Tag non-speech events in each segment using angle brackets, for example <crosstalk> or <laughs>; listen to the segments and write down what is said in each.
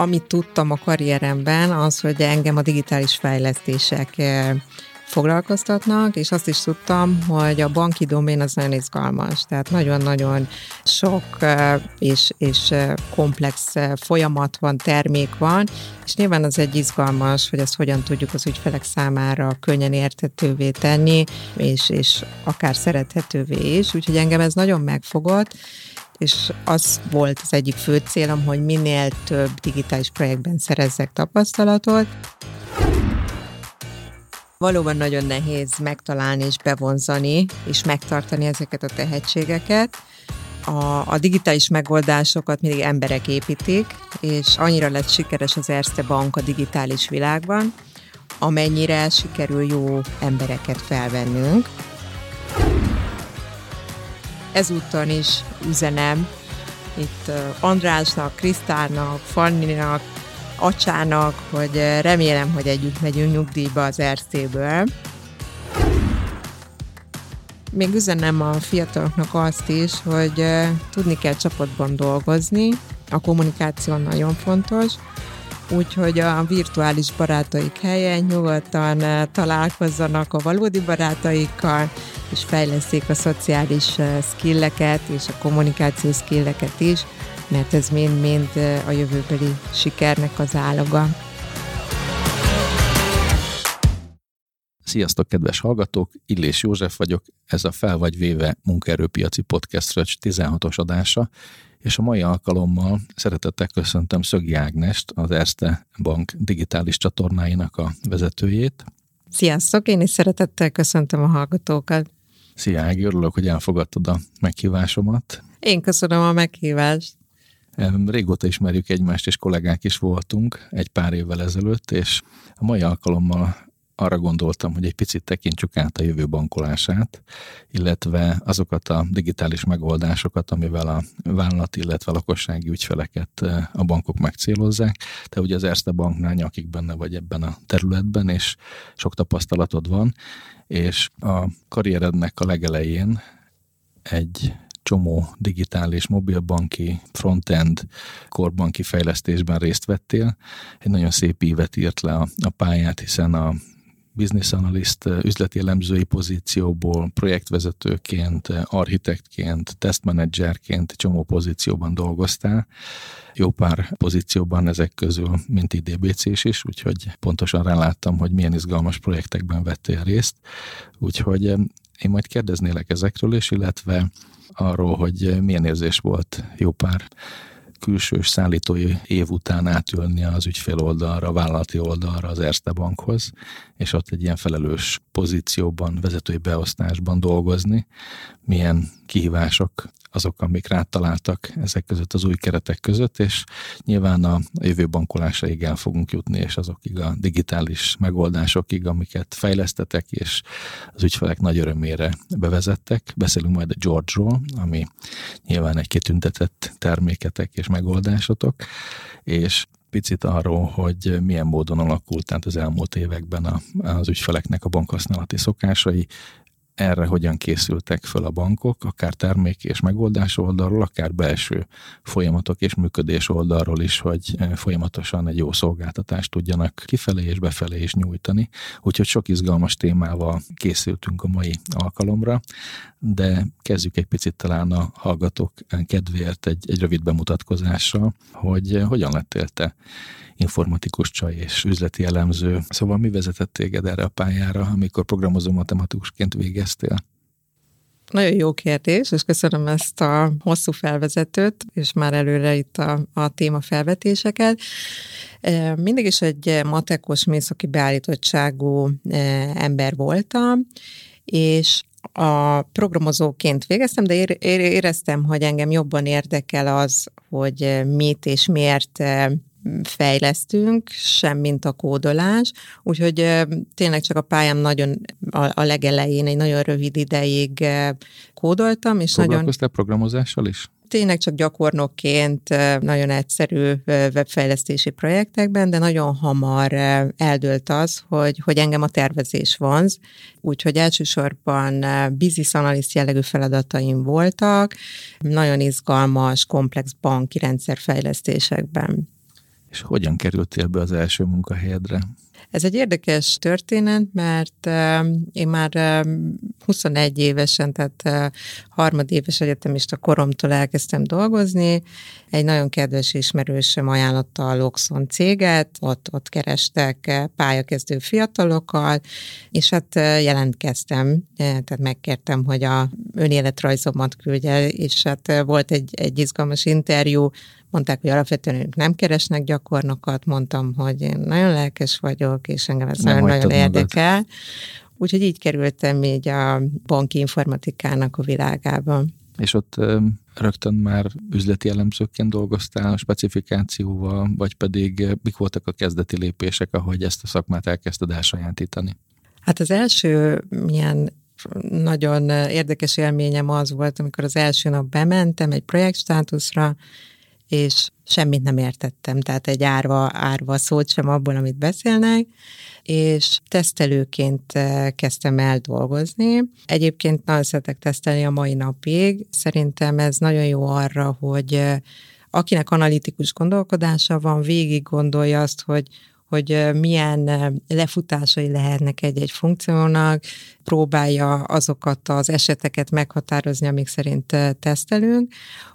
amit tudtam a karrieremben, az, hogy engem a digitális fejlesztések foglalkoztatnak, és azt is tudtam, hogy a banki domén az nagyon izgalmas, tehát nagyon-nagyon sok és, és komplex folyamat van, termék van, és nyilván az egy izgalmas, hogy ezt hogyan tudjuk az ügyfelek számára könnyen értetővé tenni, és, és akár szerethetővé is, úgyhogy engem ez nagyon megfogott, és az volt az egyik fő célom, hogy minél több digitális projektben szerezzek tapasztalatot. Valóban nagyon nehéz megtalálni és bevonzani, és megtartani ezeket a tehetségeket. A, a digitális megoldásokat mindig emberek építik, és annyira lett sikeres az Erste Bank a digitális világban, amennyire sikerül jó embereket felvennünk. Ezúttal is üzenem. Itt Andrásnak, Krisztának, Fanninak, acsának, hogy remélem, hogy együtt megyünk nyugdíjba az RC-ből. Még üzenem a fiataloknak azt is, hogy tudni kell csapatban dolgozni, a kommunikáció nagyon fontos, úgyhogy a virtuális barátaik helyen nyugodtan találkozzanak a valódi barátaikkal, és fejleszték a szociális skilleket és a kommunikációs skilleket is, mert ez mind-mind a jövőbeli sikernek az áloga. Sziasztok, kedves hallgatók! Illés József vagyok, ez a Fel vagy véve munkaerőpiaci podcast Röcs 16-os adása, és a mai alkalommal szeretettel köszöntöm Szögi Ágnest, az Erste Bank digitális csatornáinak a vezetőjét. Sziasztok, én is szeretettel köszöntöm a hallgatókat. Szia Ági, örülök, hogy elfogadtad a meghívásomat. Én köszönöm a meghívást. Régóta ismerjük egymást, és kollégák is voltunk egy pár évvel ezelőtt, és a mai alkalommal arra gondoltam, hogy egy picit tekintsük át a jövő bankolását, illetve azokat a digitális megoldásokat, amivel a vállalat, illetve a lakossági ügyfeleket eh, a bankok megcélozzák. Te ugye az Erste Banknál nyakik benne vagy ebben a területben, és sok tapasztalatod van, és a karrierednek a legelején egy csomó digitális mobilbanki, frontend, korbanki fejlesztésben részt vettél. Egy nagyon szép ívet írt le a, a pályát, hiszen a business analyst üzleti elemzői pozícióból projektvezetőként, architektként, testmenedzserként csomó pozícióban dolgoztál. Jó pár pozícióban ezek közül, mint IDBC-s is, úgyhogy pontosan ráláttam, hogy milyen izgalmas projektekben vettél részt. Úgyhogy én majd kérdeznélek ezekről is, illetve arról, hogy milyen érzés volt jó pár külsős szállítói év után átülni az ügyfél oldalra, a vállalati oldalra, az Erste Bankhoz, és ott egy ilyen felelős pozícióban, vezetői beosztásban dolgozni, milyen kihívások azok, amik rátaláltak ezek között az új keretek között, és nyilván a jövő bankolásaig el fogunk jutni, és azokig a digitális megoldásokig, amiket fejlesztetek, és az ügyfelek nagy örömére bevezettek. Beszélünk majd a George-ról, ami nyilván egy kitüntetett terméketek és megoldásotok, és picit arról, hogy milyen módon alakult át az elmúlt években a, az ügyfeleknek a bankhasználati szokásai, erre hogyan készültek föl a bankok, akár termék és megoldás oldalról, akár belső folyamatok és működés oldalról is, hogy eh, folyamatosan egy jó szolgáltatást tudjanak kifelé és befelé is nyújtani. Úgyhogy sok izgalmas témával készültünk a mai alkalomra, de kezdjük egy picit talán a hallgatók kedvéért egy, egy rövid bemutatkozással, hogy eh, hogyan lettél te informatikus csaj és üzleti elemző. Szóval mi vezetett téged erre a pályára, amikor programozó matematikusként végeztél? Nagyon jó kérdés, és köszönöm ezt a hosszú felvezetőt, és már előre itt a, a téma felvetéseket. E, mindig is egy matekos műszaki beállítottságú e, ember voltam, és a programozóként végeztem, de éreztem, hogy engem jobban érdekel az, hogy mit és miért e, fejlesztünk, sem mint a kódolás, úgyhogy tényleg csak a pályám nagyon a, a legelején egy nagyon rövid ideig kódoltam. És Foglalkoztál nagyon... programozással is? tényleg csak gyakornokként nagyon egyszerű webfejlesztési projektekben, de nagyon hamar eldőlt az, hogy, hogy engem a tervezés vonz, úgyhogy elsősorban business analyst jellegű feladataim voltak, nagyon izgalmas, komplex banki rendszerfejlesztésekben. És hogyan kerültél be az első munkahelyedre? Ez egy érdekes történet, mert én már 21 évesen, tehát harmadéves egyetemista koromtól elkezdtem dolgozni. Egy nagyon kedves ismerősöm ajánlotta a Loxon céget, ott, ott kerestek pályakezdő fiatalokkal, és hát jelentkeztem, tehát megkértem, hogy a önéletrajzomat küldje, és hát volt egy, egy izgalmas interjú, Mondták, hogy alapvetően ők nem keresnek gyakornokat, mondtam, hogy én nagyon lelkes vagyok, és engem ez nagyon-nagyon érdekel. Úgyhogy így kerültem így a banki informatikának a világába. És ott rögtön már üzleti elemzőként dolgoztál, specifikációval, vagy pedig mik voltak a kezdeti lépések, ahogy ezt a szakmát elkezdted elsajátítani? Hát az első ilyen nagyon érdekes élményem az volt, amikor az első nap bementem egy projektstátuszra, és semmit nem értettem, tehát egy árva, árva szót sem abból, amit beszélnek, és tesztelőként eh, kezdtem el dolgozni. Egyébként nagyon szeretek tesztelni a mai napig. Szerintem ez nagyon jó arra, hogy eh, akinek analitikus gondolkodása van, végig gondolja azt, hogy hogy milyen lefutásai lehetnek egy-egy funkciónak, próbálja azokat az eseteket meghatározni, amik szerint tesztelünk.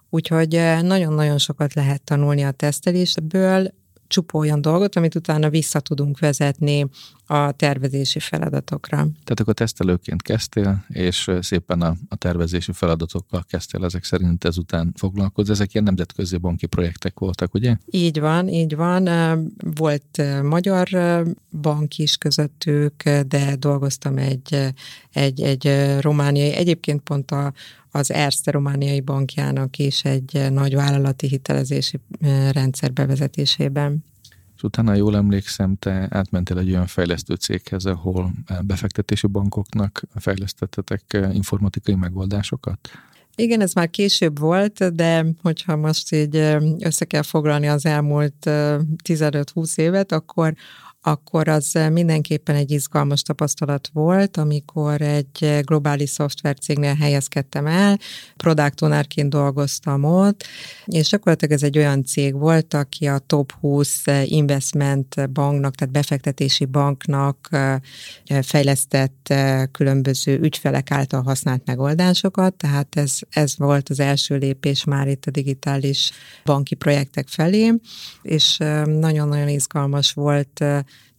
Úgyhogy nagyon-nagyon sokat lehet tanulni a tesztelésből, csupa olyan dolgot, amit utána vissza tudunk vezetni a tervezési feladatokra. Tehát akkor tesztelőként kezdtél, és szépen a, a tervezési feladatokkal kezdtél ezek szerint ezután foglalkozni. Ezek ilyen nemzetközi banki projektek voltak, ugye? Így van, így van. Volt magyar bank is közöttük, de dolgoztam egy, egy, egy romániai, egyébként pont a, az Erste romániai bankjának is egy nagy vállalati hitelezési rendszer bevezetésében. És utána jól emlékszem, te átmentél egy olyan fejlesztő céghez, ahol befektetési bankoknak fejlesztettetek informatikai megoldásokat? Igen, ez már később volt, de hogyha most így össze kell foglalni az elmúlt 15-20 évet, akkor akkor az mindenképpen egy izgalmas tapasztalat volt, amikor egy globális szoftvercégnél helyezkedtem el, product ownerként dolgoztam ott, és gyakorlatilag ez egy olyan cég volt, aki a top 20 investment banknak, tehát befektetési banknak fejlesztett különböző ügyfelek által használt megoldásokat, tehát ez, ez volt az első lépés már itt a digitális banki projektek felé, és nagyon-nagyon izgalmas volt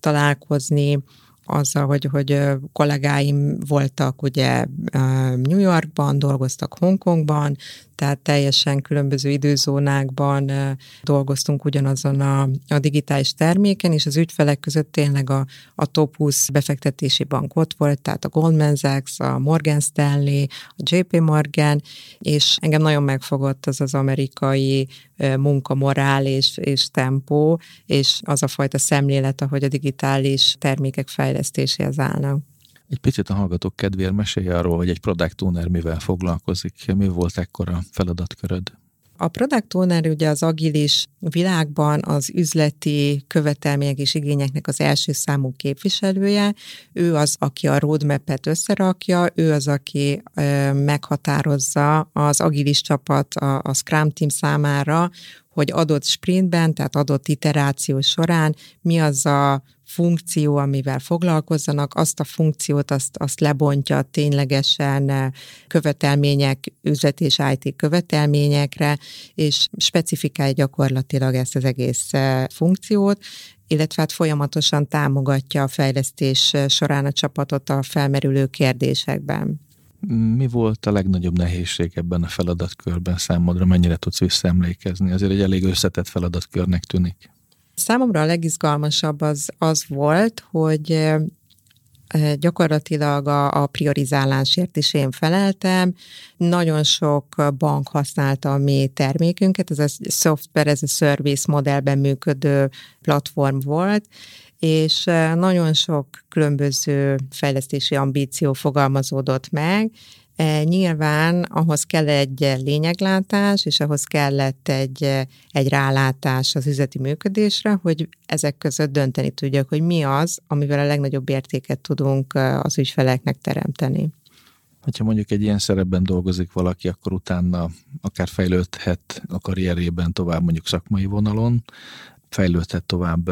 találkozni azzal, hogy, hogy kollégáim voltak ugye New Yorkban, dolgoztak Hongkongban, tehát teljesen különböző időzónákban dolgoztunk ugyanazon a, a digitális terméken, és az ügyfelek között tényleg a, a top 20 befektetési bank ott volt, tehát a Goldman Sachs, a Morgan Stanley, a JP Morgan, és engem nagyon megfogott az az amerikai munkamorál és, és tempó, és az a fajta szemlélet, ahogy a digitális termékek fejlesztéséhez állnak. Egy picit a hallgatók kedvéért mesélje arról, hogy egy product owner mivel foglalkozik, mi volt ekkora feladatköröd? A product owner ugye az agilis világban az üzleti követelmények és igényeknek az első számú képviselője. Ő az, aki a roadmap-et összerakja, ő az, aki meghatározza az agilis csapat, a, a Scrum team számára, hogy adott sprintben, tehát adott iteráció során mi az a funkció, amivel foglalkozzanak, azt a funkciót azt, azt lebontja ténylegesen eh, követelmények, üzlet és IT követelményekre, és specifikálja gyakorlatilag ezt az egész eh, funkciót, illetve hát folyamatosan támogatja a fejlesztés eh, során a csapatot a felmerülő kérdésekben. Mi volt a legnagyobb nehézség ebben a feladatkörben számodra? Mennyire tudsz visszaemlékezni? Azért egy elég összetett feladatkörnek tűnik. Számomra a legizgalmasabb az, az volt, hogy gyakorlatilag a, a priorizálásért is én feleltem. Nagyon sok bank használta a mi termékünket, ez a software, ez a service modellben működő platform volt, és nagyon sok különböző fejlesztési ambíció fogalmazódott meg, E, nyilván ahhoz kell egy lényeglátás, és ahhoz kellett egy, egy rálátás az üzleti működésre, hogy ezek között dönteni tudjak, hogy mi az, amivel a legnagyobb értéket tudunk az ügyfeleknek teremteni. Ha mondjuk egy ilyen szerepben dolgozik valaki, akkor utána akár fejlődhet a karrierében tovább mondjuk szakmai vonalon, fejlődhet tovább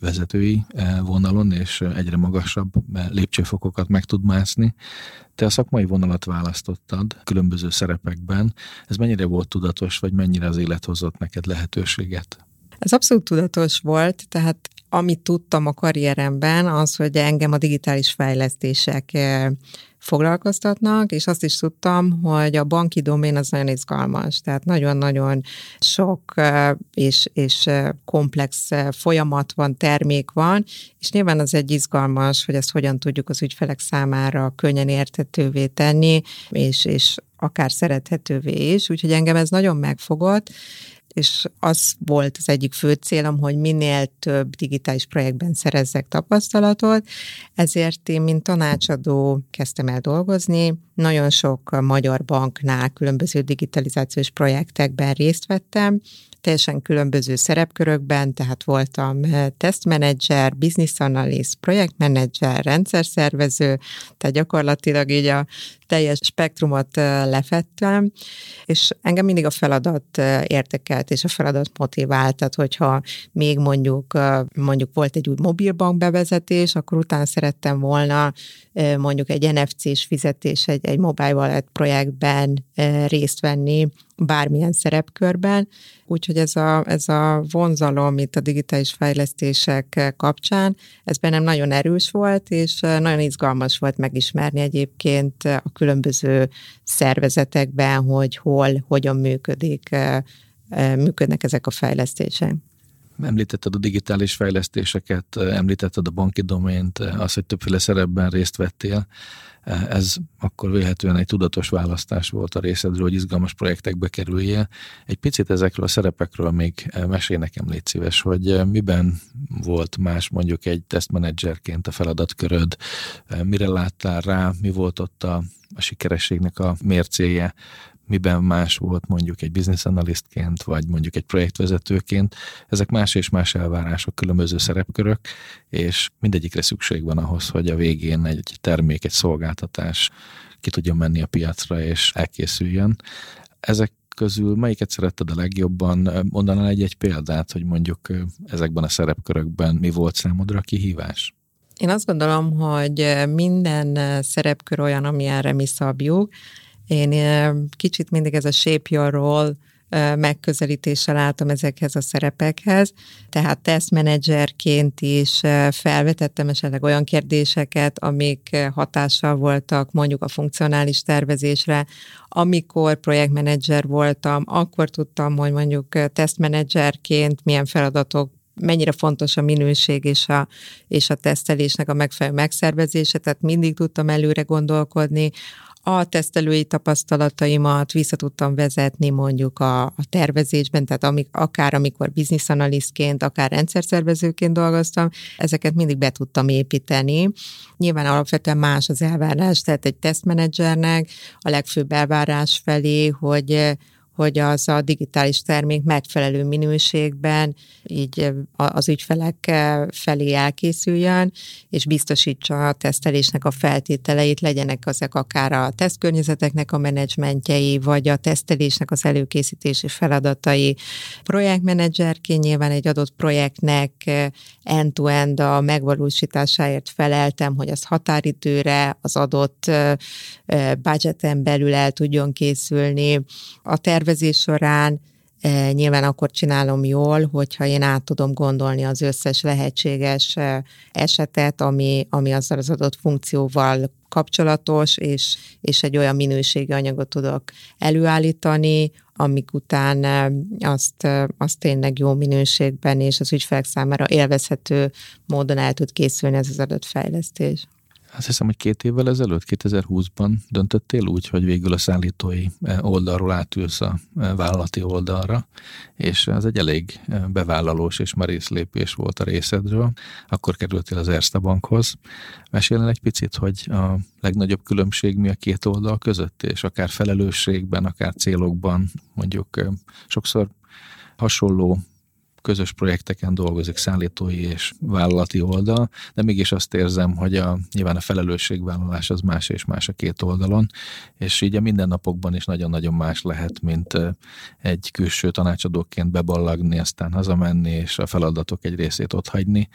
vezetői vonalon, és egyre magasabb lépcsőfokokat meg tud mászni. Te a szakmai vonalat választottad különböző szerepekben. Ez mennyire volt tudatos, vagy mennyire az élet hozott neked lehetőséget? Ez abszolút tudatos volt, tehát amit tudtam a karrieremben, az, hogy engem a digitális fejlesztések foglalkoztatnak, és azt is tudtam, hogy a banki domén az nagyon izgalmas, tehát nagyon-nagyon sok és, és komplex folyamat van, termék van, és nyilván az egy izgalmas, hogy ezt hogyan tudjuk az ügyfelek számára könnyen értetővé tenni, és, és akár szerethetővé is, úgyhogy engem ez nagyon megfogott, és az volt az egyik fő célom, hogy minél több digitális projektben szerezzek tapasztalatot, ezért én, mint tanácsadó kezdtem el dolgozni, nagyon sok magyar banknál különböző digitalizációs projektekben részt vettem, teljesen különböző szerepkörökben, tehát voltam eh, tesztmenedzser, business analyst, projektmenedzser, rendszerszervező, tehát gyakorlatilag így a teljes spektrumot eh, lefettem, és engem mindig a feladat eh, értekelt, és a feladat motivált, tehát hogyha még mondjuk, mondjuk volt egy új mobilbank bevezetés, akkor utána szerettem volna mondjuk egy NFC-s fizetés, egy, egy mobile wallet projektben részt venni, bármilyen szerepkörben, úgyhogy ez a, ez a vonzalom itt a digitális fejlesztések kapcsán, ez bennem nagyon erős volt, és nagyon izgalmas volt megismerni egyébként a különböző szervezetekben, hogy hol, hogyan működik, működnek ezek a fejlesztések. Említetted a digitális fejlesztéseket, említetted a banki domént, az, hogy többféle szerepben részt vettél. Ez akkor véletlenül egy tudatos választás volt a részedről, hogy izgalmas projektekbe kerüljél. Egy picit ezekről a szerepekről még mesél nekem, légy szíves, hogy miben volt más mondjuk egy tesztmenedzserként a feladatköröd, mire láttál rá, mi volt ott a, a sikerességnek a mércéje, miben más volt mondjuk egy business analystként, vagy mondjuk egy projektvezetőként. Ezek más és más elvárások, különböző szerepkörök, és mindegyikre szükség van ahhoz, hogy a végén egy termék, egy szolgáltatás ki tudjon menni a piacra és elkészüljön. Ezek közül melyiket szeretted a legjobban? Mondanál egy-egy példát, hogy mondjuk ezekben a szerepkörökben mi volt számodra a kihívás? Én azt gondolom, hogy minden szerepkör olyan, amilyenre mi szabjuk, én kicsit mindig ez a shape your role megközelítéssel álltam ezekhez a szerepekhez, tehát tesztmenedzserként is felvetettem esetleg olyan kérdéseket, amik hatással voltak mondjuk a funkcionális tervezésre. Amikor projektmenedzser voltam, akkor tudtam, hogy mondjuk tesztmenedzserként milyen feladatok mennyire fontos a minőség és a, és a tesztelésnek a megfelelő megszervezése, tehát mindig tudtam előre gondolkodni a tesztelői tapasztalataimat vissza tudtam vezetni mondjuk a, a tervezésben, tehát amik, akár amikor business analystként, akár rendszerszervezőként dolgoztam, ezeket mindig be tudtam építeni. Nyilván alapvetően más az elvárás, tehát egy tesztmenedzsernek a legfőbb elvárás felé, hogy hogy az a digitális termék megfelelő minőségben így az ügyfelek felé elkészüljön, és biztosítsa a tesztelésnek a feltételeit, legyenek azok akár a tesztkörnyezeteknek a menedzsmentjei, vagy a tesztelésnek az előkészítési feladatai. Projektmenedzserként nyilván egy adott projektnek end-to-end a megvalósításáért feleltem, hogy az határidőre, az adott budgeten belül el tudjon készülni. A tervezés során Nyilván akkor csinálom jól, hogyha én át tudom gondolni az összes lehetséges esetet, ami, ami azzal az adott funkcióval kapcsolatos, és, és egy olyan minőségi anyagot tudok előállítani, amik után azt, azt tényleg jó minőségben és az ügyfelek számára élvezhető módon el tud készülni ez az adott fejlesztés. Azt hiszem, hogy két évvel ezelőtt, 2020-ban döntöttél úgy, hogy végül a szállítói eh, oldalról átülsz a eh, vállalati oldalra, és ez egy elég eh, bevállalós és merész lépés volt a részedről. Akkor kerültél az Erste Bankhoz. Mesélj egy picit, hogy a legnagyobb különbség mi a két oldal között, és akár felelősségben, akár célokban, mondjuk sokszor hasonló közös projekteken dolgozik, szállítói és vállalati oldal, de mégis azt érzem, hogy a, nyilván a felelősségvállalás az más és más a két oldalon, és így a mindennapokban is nagyon-nagyon más lehet, mint egy külső tanácsadóként beballagni, aztán hazamenni, és a feladatok egy részét ott hagyni.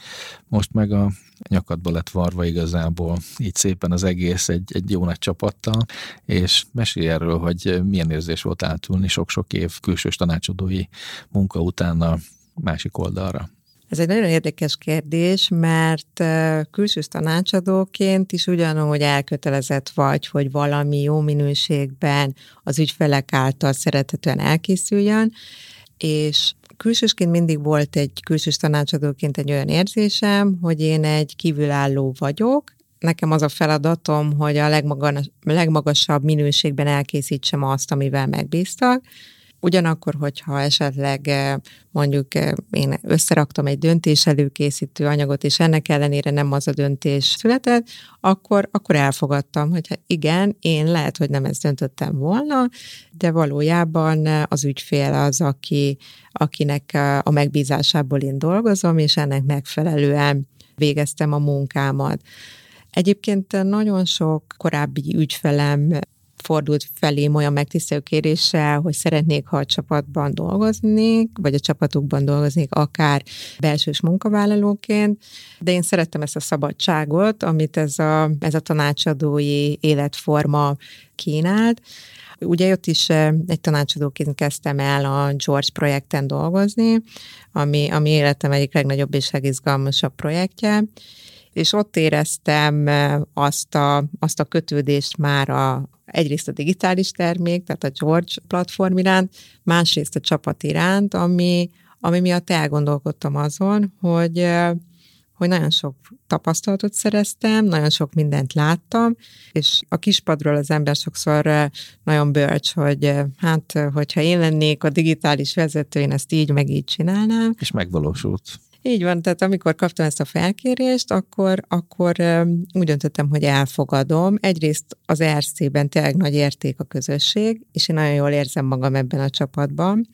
Most meg a nyakadba lett varva igazából, így szépen az egész egy, egy jó nagy csapattal, és mesélj erről, hogy milyen érzés volt átülni sok-sok év külsős tanácsadói munka után a másik oldalra. Ez egy nagyon érdekes kérdés, mert külső tanácsadóként is ugyanúgy elkötelezett vagy, hogy valami jó minőségben az ügyfelek által szeretetően elkészüljön, és külsősként mindig volt egy külsős tanácsadóként egy olyan érzésem, hogy én egy kívülálló vagyok, nekem az a feladatom, hogy a legmagas, legmagasabb minőségben elkészítsem azt, amivel megbíztak, Ugyanakkor, hogyha esetleg eh, mondjuk eh, én összeraktam egy döntés előkészítő anyagot, és ennek ellenére nem az a döntés született, akkor, akkor elfogadtam, hogy hát igen, én lehet, hogy nem ezt döntöttem volna, de valójában az ügyfél az, aki, akinek a megbízásából én dolgozom, és ennek megfelelően végeztem a munkámat. Egyébként nagyon sok korábbi ügyfelem fordult felém olyan megtisztelő kéréssel, hogy szeretnék, ha a csapatban dolgoznék, vagy a csapatukban dolgoznék, akár belsős munkavállalóként, de én szerettem ezt a szabadságot, amit ez a, ez a tanácsadói életforma kínált. Ugye ott is eh, egy tanácsadóként kezdtem el a George projekten dolgozni, ami, ami életem egyik legnagyobb és legizgalmasabb projektje, és ott éreztem azt a, azt a kötődést már a, egyrészt a digitális termék, tehát a George platform iránt, másrészt a csapat iránt, ami, ami miatt elgondolkodtam azon, hogy hogy nagyon sok tapasztalatot szereztem, nagyon sok mindent láttam, és a kispadról az ember sokszor nagyon bölcs, hogy hát, hogyha én lennék a digitális vezető, én ezt így meg így csinálnám. És megvalósult. Így van, tehát amikor kaptam ezt a felkérést, akkor, akkor úgy döntöttem, hogy elfogadom. Egyrészt az RC-ben tényleg nagy érték a közösség, és én nagyon jól érzem magam ebben a csapatban.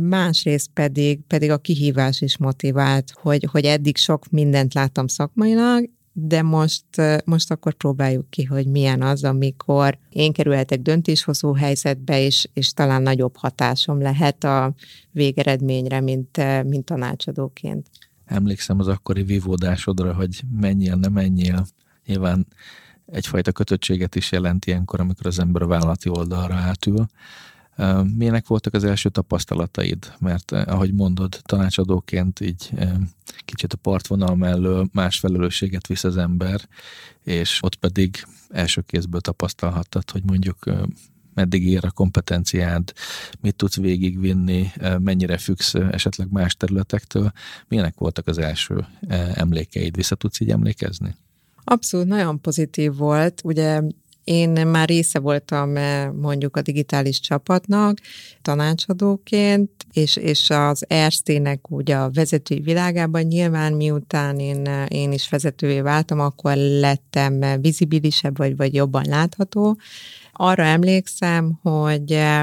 Másrészt pedig, pedig a kihívás is motivált, hogy, hogy eddig sok mindent láttam szakmailag, de most, most akkor próbáljuk ki, hogy milyen az, amikor én kerülhetek döntéshozó helyzetbe, és, és talán nagyobb hatásom lehet a végeredményre, mint, mint tanácsadóként. Emlékszem az akkori vívódásodra, hogy menjél, ne menjél. Nyilván egyfajta kötöttséget is jelent ilyenkor, amikor az ember a vállalati oldalra átül. Milyenek voltak az első tapasztalataid? Mert ahogy mondod, tanácsadóként így kicsit a partvonal mellől más felelősséget visz az ember, és ott pedig első kézből tapasztalhattad, hogy mondjuk meddig ér a kompetenciád, mit tudsz végigvinni, mennyire függsz esetleg más területektől. Milyenek voltak az első emlékeid? Vissza tudsz így emlékezni? Abszolút, nagyon pozitív volt. Ugye én már része voltam eh, mondjuk a digitális csapatnak tanácsadóként, és, és az ERSZT-nek ugye a vezetői világában nyilván miután én, eh, én is vezetővé váltam, akkor lettem vizibilisebb, vagy, vagy jobban látható. Arra emlékszem, hogy eh,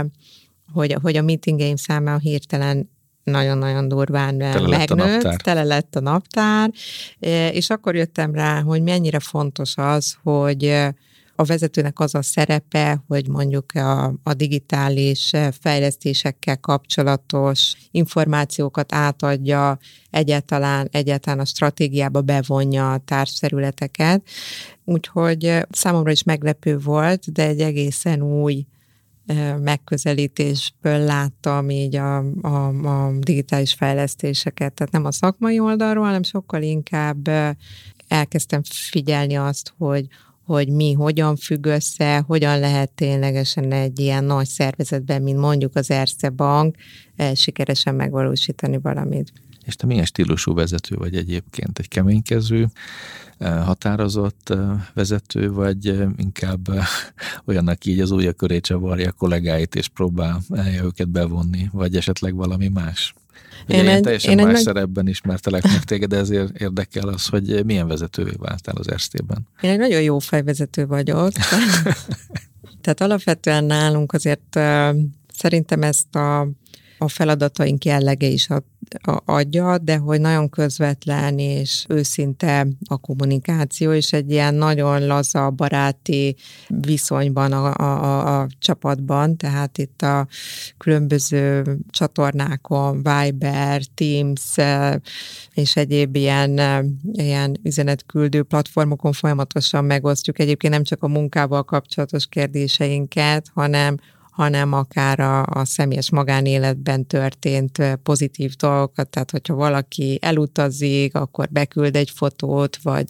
hogy, hogy a meetingeim száma hirtelen nagyon-nagyon durván tele megnőtt, lett tele lett a naptár, és akkor jöttem rá, hogy mennyire fontos az, hogy a vezetőnek az a szerepe, hogy mondjuk a, a digitális fejlesztésekkel kapcsolatos információkat átadja, egyáltalán, egyáltalán a stratégiába bevonja a társzerületeket. Úgyhogy számomra is meglepő volt, de egy egészen új megközelítésből láttam így a, a, a digitális fejlesztéseket. Tehát nem a szakmai oldalról, hanem sokkal inkább elkezdtem figyelni azt, hogy hogy mi hogyan függ össze, hogyan lehet ténylegesen egy ilyen nagy szervezetben, mint mondjuk az Erste Bank, eh, sikeresen megvalósítani valamit. És te milyen stílusú vezető vagy egyébként? Egy keménykező, eh, határozott eh, vezető, vagy inkább <laughs> olyan, aki így az újja köré csavarja a kollégáit, és próbál őket bevonni, vagy esetleg valami más? Ugye én, én egy, teljesen én más egy szerepben ismertelek meg téged, de ezért érdekel az, hogy milyen vezetővé váltál az Erztében. Én egy nagyon jó fejvezető vagyok. <laughs> Tehát alapvetően nálunk azért szerintem ezt a a feladataink jellege is a, a, adja, de hogy nagyon közvetlen és őszinte a kommunikáció, és egy ilyen nagyon laza, baráti viszonyban a, a, a, csapatban, tehát itt a különböző csatornákon, Viber, Teams és egyéb ilyen, ilyen üzenetküldő platformokon folyamatosan megosztjuk egyébként nem csak a munkával kapcsolatos kérdéseinket, hanem hanem akár a, a személyes magánéletben történt pozitív dolgokat, tehát hogyha valaki elutazik, akkor beküld egy fotót, vagy,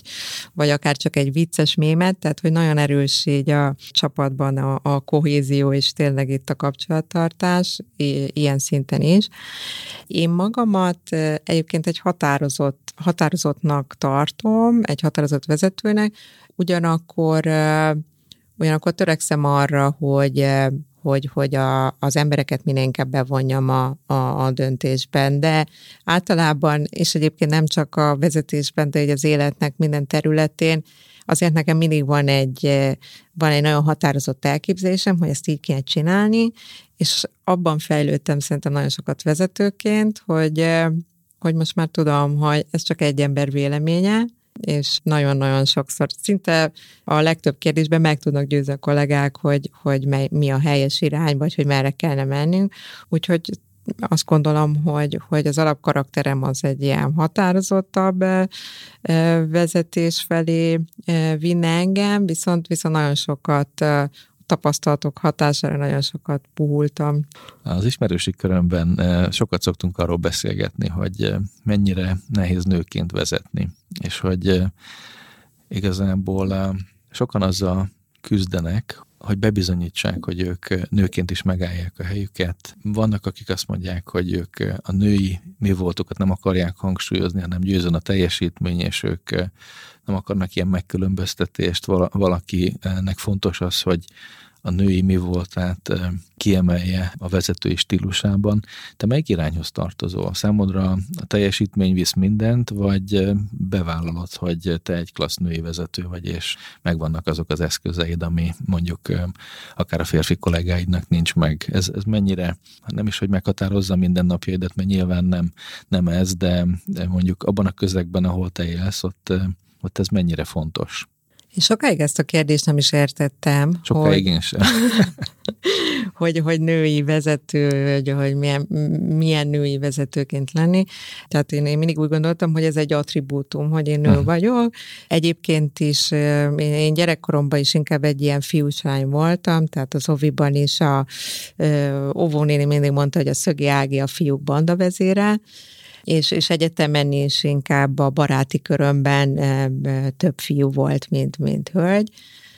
vagy akár csak egy vicces mémet, tehát hogy nagyon erős így a csapatban a, a kohézió, és tényleg itt a kapcsolattartás, ilyen szinten is. Én magamat egyébként egy határozott, határozottnak tartom, egy határozott vezetőnek, ugyanakkor ugyanakkor törekszem arra, hogy hogy, hogy a, az embereket minél inkább bevonjam a, a, a döntésben, de általában, és egyébként nem csak a vezetésben, de az életnek minden területén, azért nekem mindig van egy, van egy nagyon határozott elképzelésem, hogy ezt így kéne csinálni, és abban fejlődtem szerintem nagyon sokat vezetőként, hogy, hogy most már tudom, hogy ez csak egy ember véleménye, és nagyon-nagyon sokszor, szinte a legtöbb kérdésben meg tudnak győzni a kollégák, hogy, hogy mely, mi a helyes irány, vagy hogy merre kellene mennünk. Úgyhogy azt gondolom, hogy, hogy az alapkarakterem az egy ilyen határozottabb vezetés felé vinne engem, viszont, viszont nagyon sokat tapasztalatok hatására nagyon sokat puhultam. Az ismerősi körömben eh, sokat szoktunk arról beszélgetni, hogy eh, mennyire nehéz nőként vezetni, és hogy eh, igazából sokan azzal küzdenek, hogy bebizonyítsák, hogy ők nőként is megállják a helyüket. Vannak, akik azt mondják, hogy ők a női mi voltokat nem akarják hangsúlyozni, hanem győzön a teljesítmény, és ők nem akarnak ilyen megkülönböztetést. Valakinek fontos az, hogy a női mi voltát kiemelje a vezetői stílusában. Te melyik irányhoz tartozol? Számodra a teljesítmény visz mindent, vagy bevállalod, hogy te egy klassz női vezető vagy, és megvannak azok az eszközeid, ami mondjuk akár a férfi kollégáidnak nincs meg. Ez, ez mennyire, nem is, hogy meghatározza minden napjaidat, mert nyilván nem, nem ez, de mondjuk abban a közegben, ahol te élsz, ott, ott ez mennyire fontos? Én sokáig ezt a kérdést nem is értettem. Sokáig hogy, én sem. <laughs> hogy, hogy női vezető, hogy, hogy milyen, milyen női vezetőként lenni. Tehát én, én mindig úgy gondoltam, hogy ez egy attribútum, hogy én nő uh-huh. vagyok. Egyébként is én, én gyerekkoromban is inkább egy ilyen fiúslány voltam, tehát az oviban is a óvónéni mindig mondta, hogy a Szögi Ági a fiúk banda vezére és, és egyetemen is inkább a baráti körömben több fiú volt, mint, mint hölgy.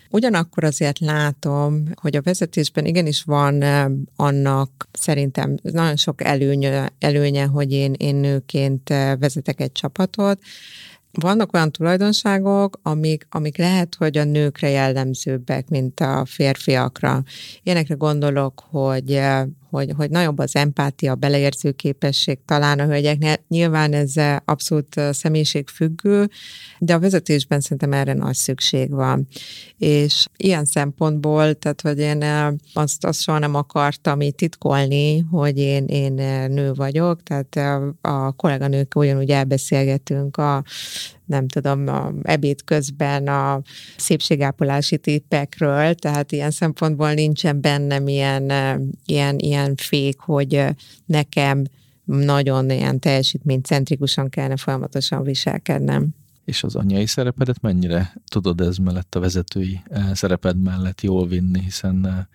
Ugyanakkor azért látom, hogy a vezetésben igenis van annak szerintem nagyon sok előnye, előnye hogy én, én nőként vezetek egy csapatot, vannak olyan tulajdonságok, amik, amik lehet, hogy a nőkre jellemzőbbek, mint a férfiakra. Ilyenekre gondolok, hogy hogy, hogy nagyobb az empátia, a beleérző képesség talán a hölgyeknél. Nyilván ez abszolút személyiségfüggő, de a vezetésben szerintem erre nagy szükség van. És ilyen szempontból, tehát hogy én azt, azt soha nem akartam így titkolni, hogy én, én nő vagyok, tehát a kolléganők ugyanúgy elbeszélgetünk a nem tudom, a ebéd közben a szépségápolási tippekről, tehát ilyen szempontból nincsen bennem ilyen, ilyen, ilyen fék, hogy nekem nagyon ilyen teljesítménycentrikusan kellene folyamatosan viselkednem. És az anyai szerepedet mennyire tudod ez mellett a vezetői szereped mellett jól vinni, hiszen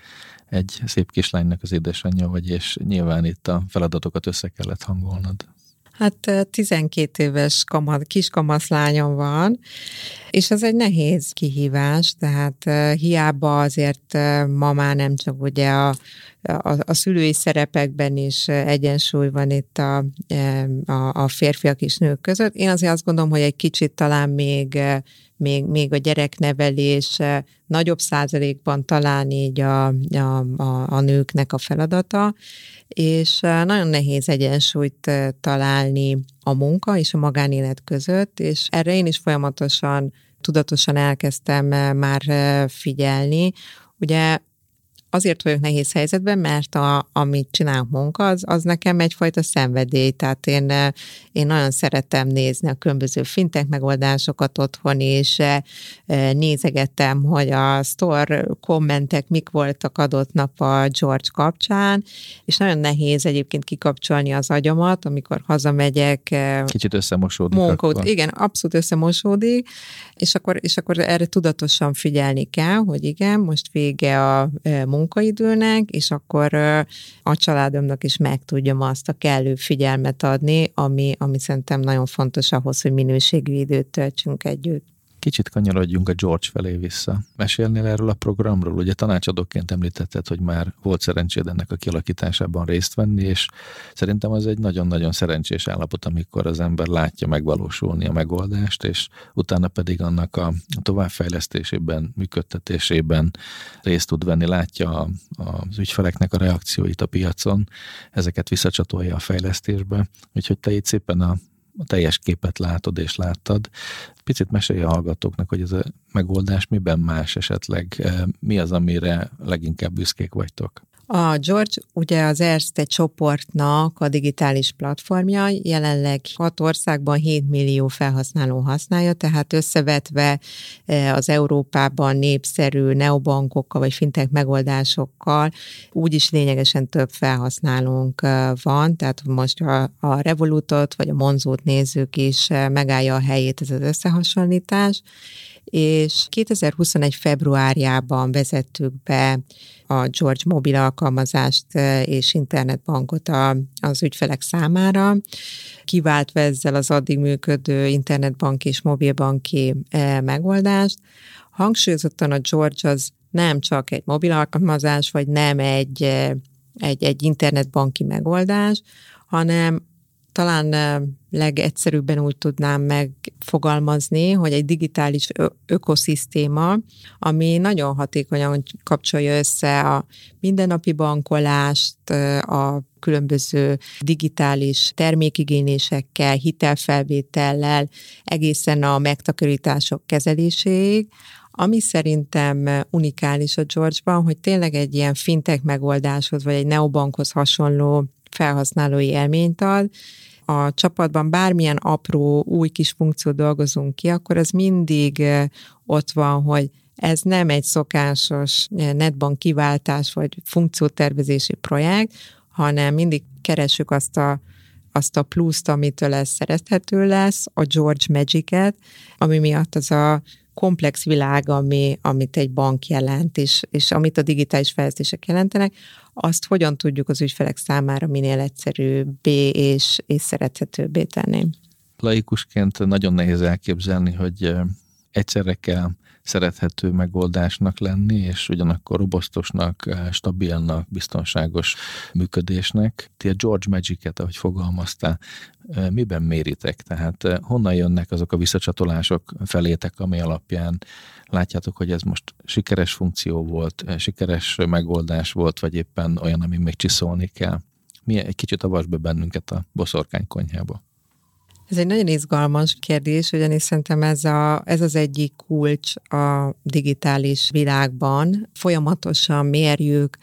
egy szép kislánynak az édesanyja vagy, és nyilván itt a feladatokat össze kellett hangolnod. Hát 12 éves kamat, kiskamaszlányom van, és ez egy nehéz kihívás, tehát hiába azért ma már nem csak ugye a, a, a szülői szerepekben is egyensúly van itt a, a, a férfiak és nők között. Én azért azt gondolom, hogy egy kicsit talán még még, még a gyereknevelés nagyobb százalékban talán így a, a, a, a nőknek a feladata, és nagyon nehéz egyensúlyt találni a munka és a magánélet között, és erre én is folyamatosan tudatosan elkezdtem már figyelni. Ugye azért vagyok nehéz helyzetben, mert a, amit csinálunk munka, az, az nekem egyfajta szenvedély, tehát én, én nagyon szeretem nézni a különböző fintek megoldásokat otthon, és nézegettem, hogy a store kommentek mik voltak adott nap a George kapcsán, és nagyon nehéz egyébként kikapcsolni az agyamat, amikor hazamegyek. Kicsit összemosódik. Munkót, akkor. igen, abszolút összemosódik, és akkor, és akkor erre tudatosan figyelni kell, hogy igen, most vége a munkaidőnek, és akkor a családomnak is meg tudjam azt a kellő figyelmet adni, ami, ami szerintem nagyon fontos ahhoz, hogy minőségű időt töltsünk együtt. Kicsit kanyarodjunk a George felé vissza. Mesélnél erről a programról? Ugye tanácsadóként említetted, hogy már volt szerencséd ennek a kialakításában részt venni, és szerintem az egy nagyon-nagyon szerencsés állapot, amikor az ember látja megvalósulni a megoldást, és utána pedig annak a továbbfejlesztésében, működtetésében részt tud venni, látja az ügyfeleknek a reakcióit a piacon, ezeket visszacsatolja a fejlesztésbe. Úgyhogy te itt szépen a a teljes képet látod és láttad. Picit mesélj a hallgatóknak, hogy ez a megoldás miben más esetleg, eh, mi az, amire leginkább büszkék vagytok? A George ugye az Erste csoportnak a digitális platformja, jelenleg hat országban 7 millió felhasználó használja, tehát összevetve e, az Európában népszerű neobankokkal vagy fintek megoldásokkal úgyis lényegesen több felhasználónk e, van, tehát most a, a Revolutot vagy a Monzót nézzük is e, megállja a helyét ez az összehasonlítás, és 2021. februárjában vezettük be a George mobil alkalmazást és internetbankot az ügyfelek számára, kiváltva ezzel az addig működő internetbank és mobilbanki megoldást. Hangsúlyozottan a George az nem csak egy mobil alkalmazás, vagy nem egy, egy, egy internetbanki megoldás, hanem talán legegyszerűbben úgy tudnám megfogalmazni, hogy egy digitális ökoszisztéma, ami nagyon hatékonyan kapcsolja össze a mindennapi bankolást, a különböző digitális termékigénylésekkel, hitelfelvétellel, egészen a megtakarítások kezeléséig, ami szerintem unikális a George-ban, hogy tényleg egy ilyen fintech megoldáshoz, vagy egy neobankhoz hasonló felhasználói élményt ad, a csapatban bármilyen apró, új kis funkciót dolgozunk ki, akkor az mindig ott van, hogy ez nem egy szokásos netban kiváltás vagy funkciótervezési projekt, hanem mindig keresünk azt a azt a pluszt, amitől ez szerethető lesz, a George Magic-et, ami miatt az a komplex világ, ami, amit egy bank jelent, és, és amit a digitális fejlesztések jelentenek, azt hogyan tudjuk az ügyfelek számára minél egyszerűbbé és, és szerethetőbbé tenni. Laikusként nagyon nehéz elképzelni, hogy egyszerre kell szerethető megoldásnak lenni, és ugyanakkor robosztosnak, eh, stabilnak, biztonságos működésnek. Ti a George Magic-et, ahogy fogalmaztál, eh, miben méritek? Tehát eh, honnan jönnek azok a visszacsatolások felétek, ami alapján látjátok, hogy ez most sikeres funkció volt, sikeres megoldás volt, vagy éppen olyan, ami még csiszolni kell? Mi egy kicsit avas be bennünket a boszorkány konyhába. Ez egy nagyon izgalmas kérdés, ugyanis szerintem ez, a, ez az egyik kulcs a digitális világban. Folyamatosan mérjük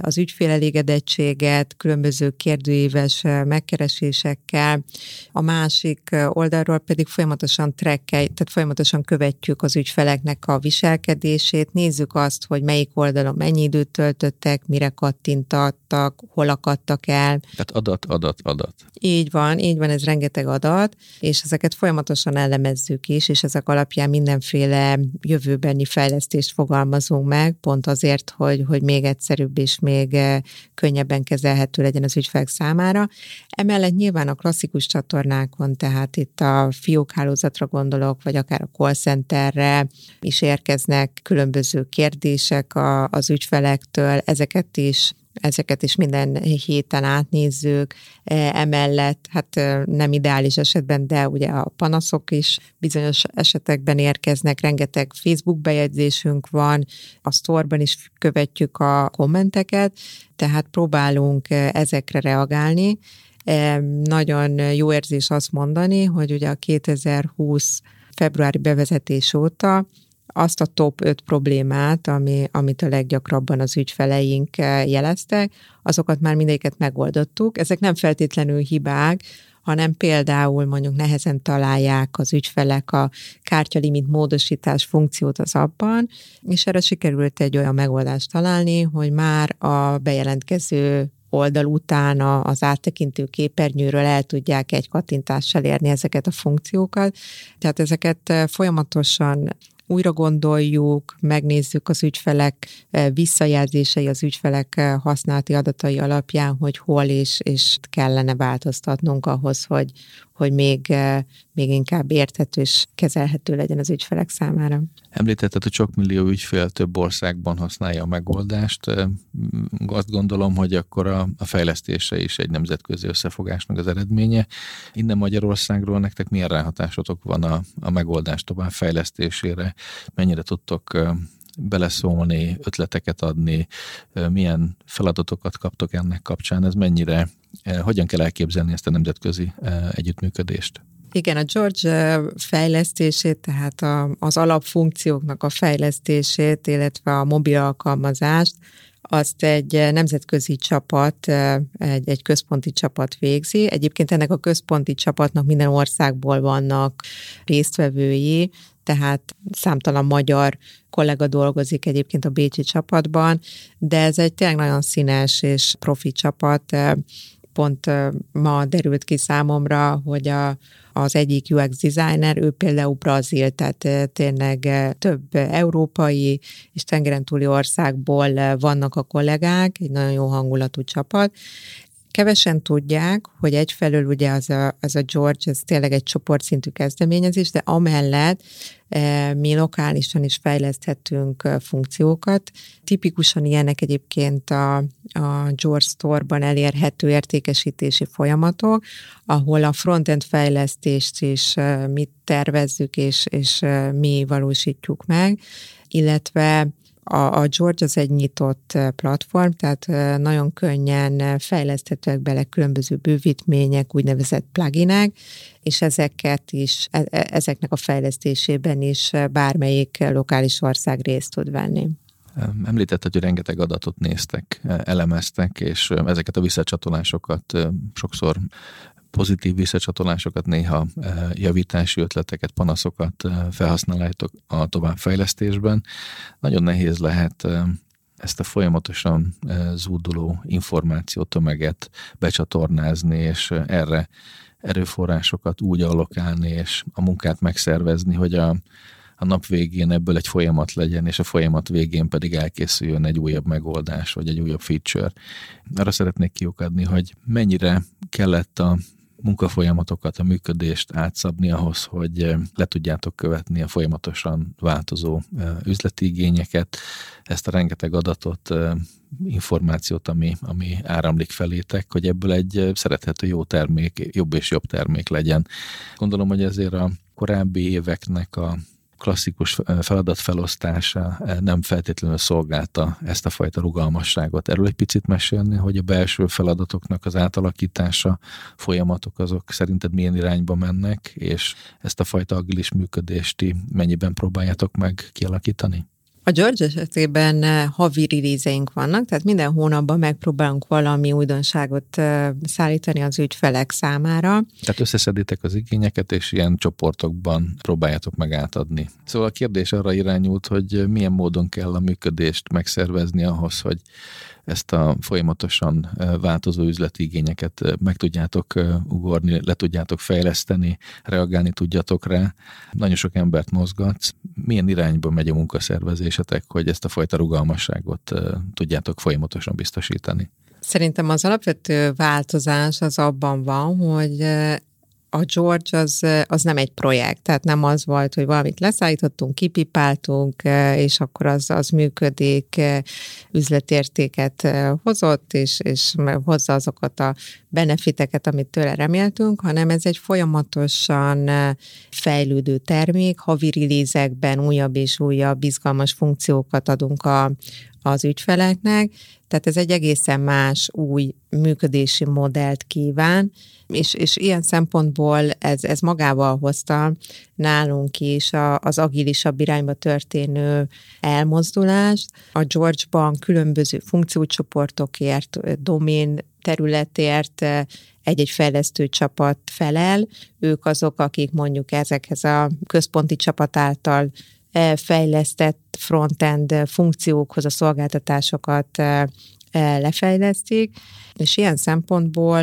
az ügyfélelégedettséget, különböző kérdőíves megkeresésekkel. A másik oldalról pedig folyamatosan trekkel, tehát folyamatosan követjük az ügyfeleknek a viselkedését, nézzük azt, hogy melyik oldalon mennyi időt töltöttek, mire kattintattak, hol akadtak el. Tehát adat, adat, adat. Így van, így van, ez rengeteg adat, és ezeket folyamatosan elemezzük is, és ezek alapján mindenféle jövőbeni fejlesztést fogalmazunk meg, pont azért, hogy, hogy még egyszerűbb és még eh, könnyebben kezelhető legyen az ügyfelek számára. Emellett nyilván a klasszikus csatornákon, tehát itt a fiókhálózatra gondolok, vagy akár a call centerre is érkeznek különböző kérdések az ügyfelektől, ezeket is ezeket is minden héten átnézzük, e, emellett, hát nem ideális esetben, de ugye a panaszok is bizonyos esetekben érkeznek, rengeteg Facebook bejegyzésünk van, a sztorban is követjük a kommenteket, tehát próbálunk ezekre reagálni. E, nagyon jó érzés azt mondani, hogy ugye a 2020 februári bevezetés óta azt a top 5 problémát, ami, amit a leggyakrabban az ügyfeleink jeleztek, azokat már mindegyiket megoldottuk. Ezek nem feltétlenül hibák, hanem például mondjuk nehezen találják az ügyfelek a kártyalimit módosítás funkciót az abban, és erre sikerült egy olyan megoldást találni, hogy már a bejelentkező oldal után az áttekintő képernyőről el tudják egy kattintással érni ezeket a funkciókat. Tehát ezeket folyamatosan újra gondoljuk, megnézzük az ügyfelek eh, visszajelzései, az ügyfelek eh, használati adatai alapján, hogy hol és, és kellene változtatnunk ahhoz, hogy, hogy még, eh, még inkább érthető és kezelhető legyen az ügyfelek számára. Említetted, hogy sok millió ügyfél több országban használja a megoldást. Azt gondolom, hogy akkor a, a fejlesztése is egy nemzetközi összefogásnak az eredménye. Innen Magyarországról nektek milyen ráhatásotok van a, a megoldás tovább fejlesztésére? Mennyire tudtok beleszólni, ötleteket adni, milyen feladatokat kaptok ennek kapcsán, ez mennyire, hogyan kell elképzelni ezt a nemzetközi együttműködést? Igen, a George fejlesztését, tehát a, az alapfunkcióknak a fejlesztését, illetve a mobil alkalmazást, azt egy nemzetközi csapat, egy, egy központi csapat végzi. Egyébként ennek a központi csapatnak minden országból vannak résztvevői, tehát számtalan magyar kollega dolgozik egyébként a Bécsi csapatban, de ez egy tényleg nagyon színes és profi csapat. Pont ma derült ki számomra, hogy a, az egyik UX designer, ő például brazil, tehát tényleg több európai és tengeren túli országból vannak a kollégák, egy nagyon jó hangulatú csapat, Kevesen tudják, hogy egyfelől ugye az a, az a George, ez tényleg egy csoportszintű kezdeményezés, de amellett e, mi lokálisan is fejleszthetünk e, funkciókat. Tipikusan ilyenek egyébként a, a George Store-ban elérhető értékesítési folyamatok, ahol a frontend fejlesztést is e, mi tervezzük és, és mi valósítjuk meg, illetve a, a George az egy nyitott platform, tehát nagyon könnyen fejleszthetőek bele különböző bővítmények, úgynevezett pluginek, és ezeket is, e, e, ezeknek a fejlesztésében is bármelyik lokális ország részt tud venni. Említetted, hogy rengeteg adatot néztek, elemeztek, és ezeket a visszacsatolásokat sokszor pozitív visszacsatolásokat, néha e, javítási ötleteket, panaszokat e, felhasználjátok a továbbfejlesztésben. Nagyon nehéz lehet e, ezt a folyamatosan zúduló információtömeget becsatornázni, és erre erőforrásokat úgy allokálni, és a munkát megszervezni, hogy a, a nap végén ebből egy folyamat legyen, és a folyamat végén pedig elkészüljön egy újabb megoldás, vagy egy újabb feature. Arra szeretnék kiukadni, hogy mennyire kellett a munkafolyamatokat, a működést átszabni ahhoz, hogy eh, le tudjátok követni a folyamatosan változó eh, üzleti igényeket, ezt a rengeteg adatot, eh, információt, ami, ami áramlik felétek, hogy ebből egy szerethető jó termék, jobb és jobb termék legyen. Gondolom, hogy ezért a korábbi éveknek a klasszikus feladatfelosztása nem feltétlenül szolgálta ezt a fajta rugalmasságot. Erről egy picit mesélni, hogy a belső feladatoknak az átalakítása, folyamatok azok szerinted milyen irányba mennek, és ezt a fajta agilis működést mennyiben próbáljátok meg kialakítani? A George esetében eh, havi releaseink vannak, tehát minden hónapban megpróbálunk valami újdonságot eh, szállítani az ügyfelek számára. Tehát összeszeditek az igényeket, és ilyen csoportokban próbáljátok meg átadni. Szóval a kérdés arra irányult, hogy milyen módon kell a működést megszervezni ahhoz, hogy ezt a folyamatosan változó üzleti igényeket meg tudjátok ugorni, le tudjátok fejleszteni, reagálni tudjatok rá. Nagyon sok embert mozgatsz. Milyen irányba megy a munkaszervezésetek, hogy ezt a fajta rugalmasságot tudjátok folyamatosan biztosítani? Szerintem az alapvető változás az abban van, hogy a George az, az nem egy projekt, tehát nem az volt, hogy valamit leszállítottunk, kipipáltunk, és akkor az, az működik, üzletértéket hozott, és, és hozza azokat a benefiteket, amit tőle reméltünk, hanem ez egy folyamatosan fejlődő termék, havi rilízekben újabb és újabb izgalmas funkciókat adunk a, az ügyfeleknek, tehát ez egy egészen más új működési modellt kíván, és, és ilyen szempontból ez, ez magával hozta nálunk is a, az agilisabb irányba történő elmozdulást. A George-ban különböző funkciócsoportokért, domén területért egy-egy fejlesztő csapat felel. Ők azok, akik mondjuk ezekhez a központi csapat által fejlesztett frontend funkciókhoz a szolgáltatásokat lefejlesztik, és ilyen szempontból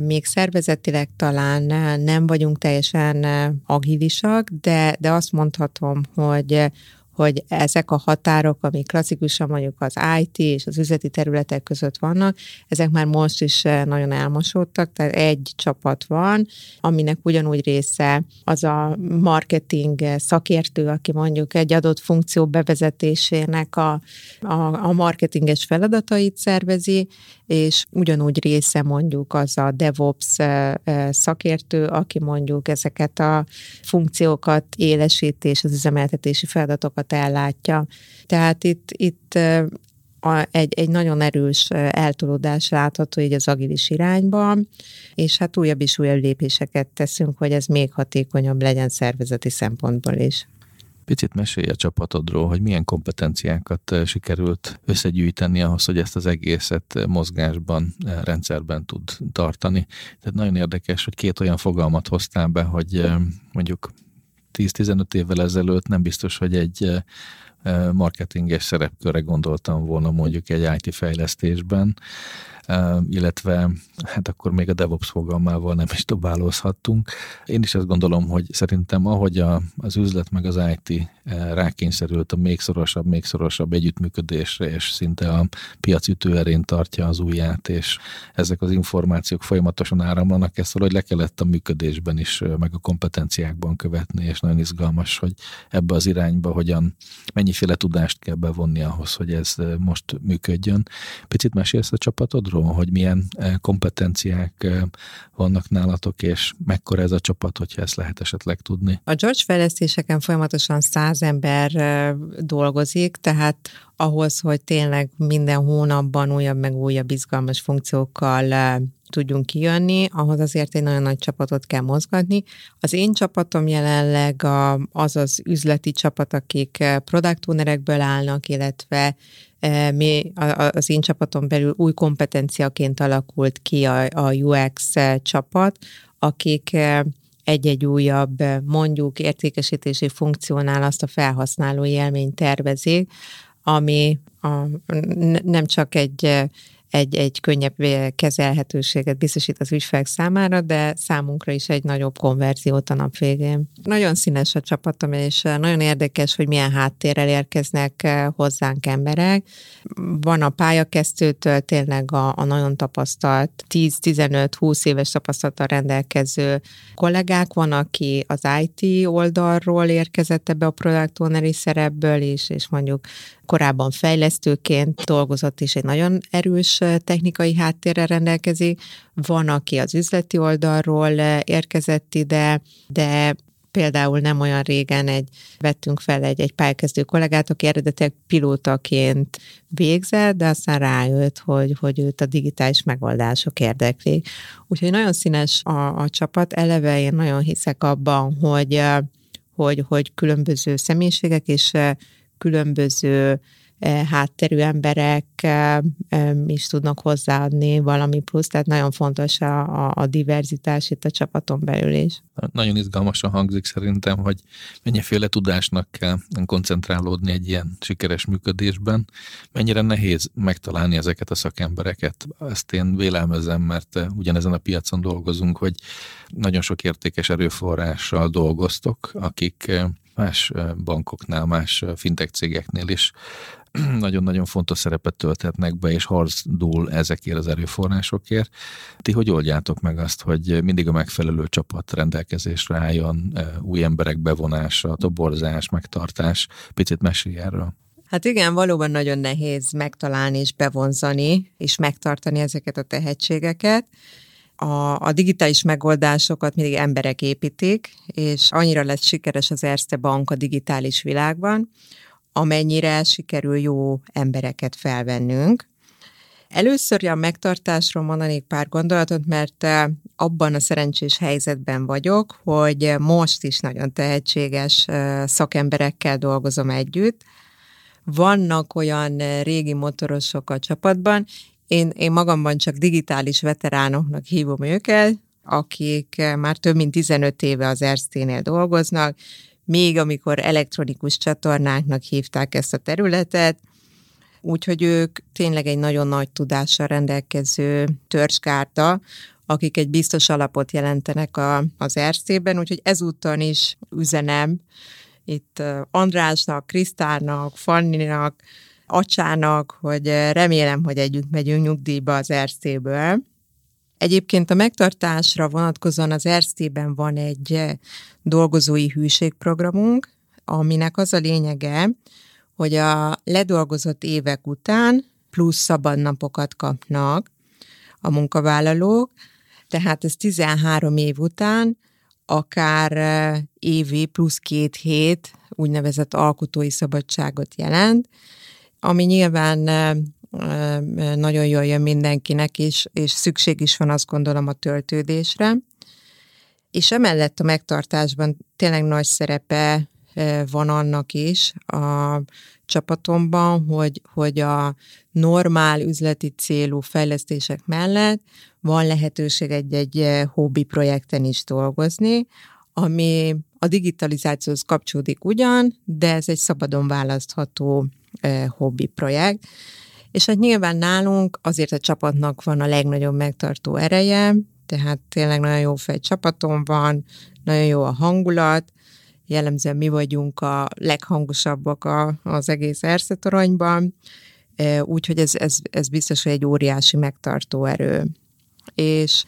még szervezetileg talán nem vagyunk teljesen agilisak, de, de azt mondhatom, hogy hogy ezek a határok, ami klasszikusan mondjuk az IT és az üzleti területek között vannak, ezek már most is eh, nagyon elmosódtak, tehát egy csapat van, aminek ugyanúgy része az a marketing szakértő, aki mondjuk egy adott funkció bevezetésének a, a, a marketinges feladatait szervezi, és ugyanúgy része mondjuk az a DevOps eh, eh, szakértő, aki mondjuk ezeket a funkciókat élesíti és az üzemeltetési feladatokat feladatokat ellátja. Tehát itt, itt a, egy, egy nagyon erős eltolódás látható így az agilis irányban, és hát újabb és újabb lépéseket teszünk, hogy ez még hatékonyabb legyen szervezeti szempontból is. Picit mesélj a csapatodról, hogy milyen kompetenciákat sikerült összegyűjteni ahhoz, hogy ezt az egészet mozgásban, rendszerben tud tartani. Tehát nagyon érdekes, hogy két olyan fogalmat hoztál be, hogy mondjuk 10-15 évvel ezelőtt nem biztos, hogy egy marketinges szerepkörre gondoltam volna mondjuk egy IT fejlesztésben, illetve hát akkor még a DevOps fogalmával nem is dobálózhattunk. Én is azt gondolom, hogy szerintem ahogy a, az üzlet meg az IT rákényszerült a még szorosabb, még szorosabb együttműködésre, és szinte a piac ütőerén tartja az ujját, és ezek az információk folyamatosan áramlanak, ezt valahogy le kellett a működésben is, meg a kompetenciákban követni, és nagyon izgalmas, hogy ebbe az irányba hogyan, mennyiféle tudást kell bevonni ahhoz, hogy ez most működjön. Picit mesélsz a csapatodról, hogy milyen kompetenciák vannak nálatok, és mekkora ez a csapat, hogyha ezt lehet esetleg tudni? A George fejlesztéseken folyamatosan száz ember dolgozik, tehát ahhoz, hogy tényleg minden hónapban újabb meg újabb izgalmas funkciókkal tudjunk kijönni, ahhoz azért egy nagyon nagy csapatot kell mozgatni. Az én csapatom jelenleg a, az az üzleti csapat, akik product ownerekből állnak, illetve mi, az én csapaton belül új kompetenciaként alakult ki a, a UX csapat, akik egy-egy újabb mondjuk értékesítési funkciónál azt a felhasználói élményt tervezik, ami a, nem csak egy egy, egy könnyebb kezelhetőséget biztosít az ügyfelek számára, de számunkra is egy nagyobb konverziót a nap végén. Nagyon színes a csapatom, és nagyon érdekes, hogy milyen háttérrel érkeznek hozzánk emberek. Van a pályakezdőtől tényleg a, a nagyon tapasztalt 10-15-20 éves tapasztalattal rendelkező kollégák, van, aki az IT oldalról érkezett ebbe a product szerepből is, és mondjuk korábban fejlesztőként dolgozott, és egy nagyon erős technikai háttérrel rendelkezik. Van, aki az üzleti oldalról érkezett ide, de például nem olyan régen egy, vettünk fel egy, egy pályakezdő kollégát, aki eredetileg pilótaként végzett, de aztán rájött, hogy, hogy őt a digitális megoldások érdeklik. Úgyhogy nagyon színes a, a csapat. Eleve én nagyon hiszek abban, hogy, hogy, hogy különböző személyiségek és különböző eh, hátterű emberek eh, is tudnak hozzáadni valami plusz, tehát nagyon fontos a, a diverzitás itt a csapaton belül is. Nagyon izgalmasan hangzik szerintem, hogy mennyiféle tudásnak kell koncentrálódni egy ilyen sikeres működésben, mennyire nehéz megtalálni ezeket a szakembereket. Ezt én vélelmezem, mert eh, ugyanezen a piacon dolgozunk, hogy nagyon sok értékes erőforrással dolgoztok, akik más bankoknál, más fintech cégeknél is <clears throat> nagyon-nagyon fontos szerepet tölthetnek be, és harcdul ezekért az erőforrásokért. Ti hogy oldjátok meg azt, hogy mindig a megfelelő csapat rendelkezésre álljon, új emberek bevonása, toborzás, megtartás? Picit mesélj erről. Hát igen, valóban nagyon nehéz megtalálni és bevonzani, és megtartani ezeket a tehetségeket a, a digitális megoldásokat mindig emberek építik, és annyira lett sikeres az Erste Bank a digitális világban, amennyire sikerül jó embereket felvennünk. Először a megtartásról mondanék pár gondolatot, mert abban a szerencsés helyzetben vagyok, hogy most is nagyon tehetséges szakemberekkel dolgozom együtt. Vannak olyan régi motorosok a csapatban, én, én magamban csak digitális veteránoknak hívom őket, akik már több mint 15 éve az Erzténél dolgoznak, még amikor elektronikus csatornáknak hívták ezt a területet, úgyhogy ők tényleg egy nagyon nagy tudással rendelkező törzskárta, akik egy biztos alapot jelentenek a, az Erztében, úgyhogy ezúttal is üzenem itt Andrásnak, Krisztárnak, Fanninak, Acsának, hogy remélem, hogy együtt megyünk nyugdíjba az Erztéből. Egyébként a megtartásra vonatkozóan az Erztében van egy dolgozói hűségprogramunk, aminek az a lényege, hogy a ledolgozott évek után plusz szabadnapokat kapnak a munkavállalók, tehát ez 13 év után akár évi plusz két hét úgynevezett alkotói szabadságot jelent, ami nyilván nagyon jól jön mindenkinek, és, és szükség is van azt gondolom a töltődésre. És emellett a megtartásban tényleg nagy szerepe van annak is a csapatomban, hogy, hogy a normál üzleti célú fejlesztések mellett van lehetőség egy-egy hobbi projekten is dolgozni, ami a digitalizációhoz kapcsolódik ugyan, de ez egy szabadon választható hobbi projekt. És hát nyilván nálunk azért a csapatnak van a legnagyobb megtartó ereje, tehát tényleg nagyon jó fej csapatom van, nagyon jó a hangulat, jellemzően mi vagyunk a leghangosabbak a, az egész Erszetoronyban, úgyhogy ez, ez, ez biztos, hogy egy óriási megtartó erő. És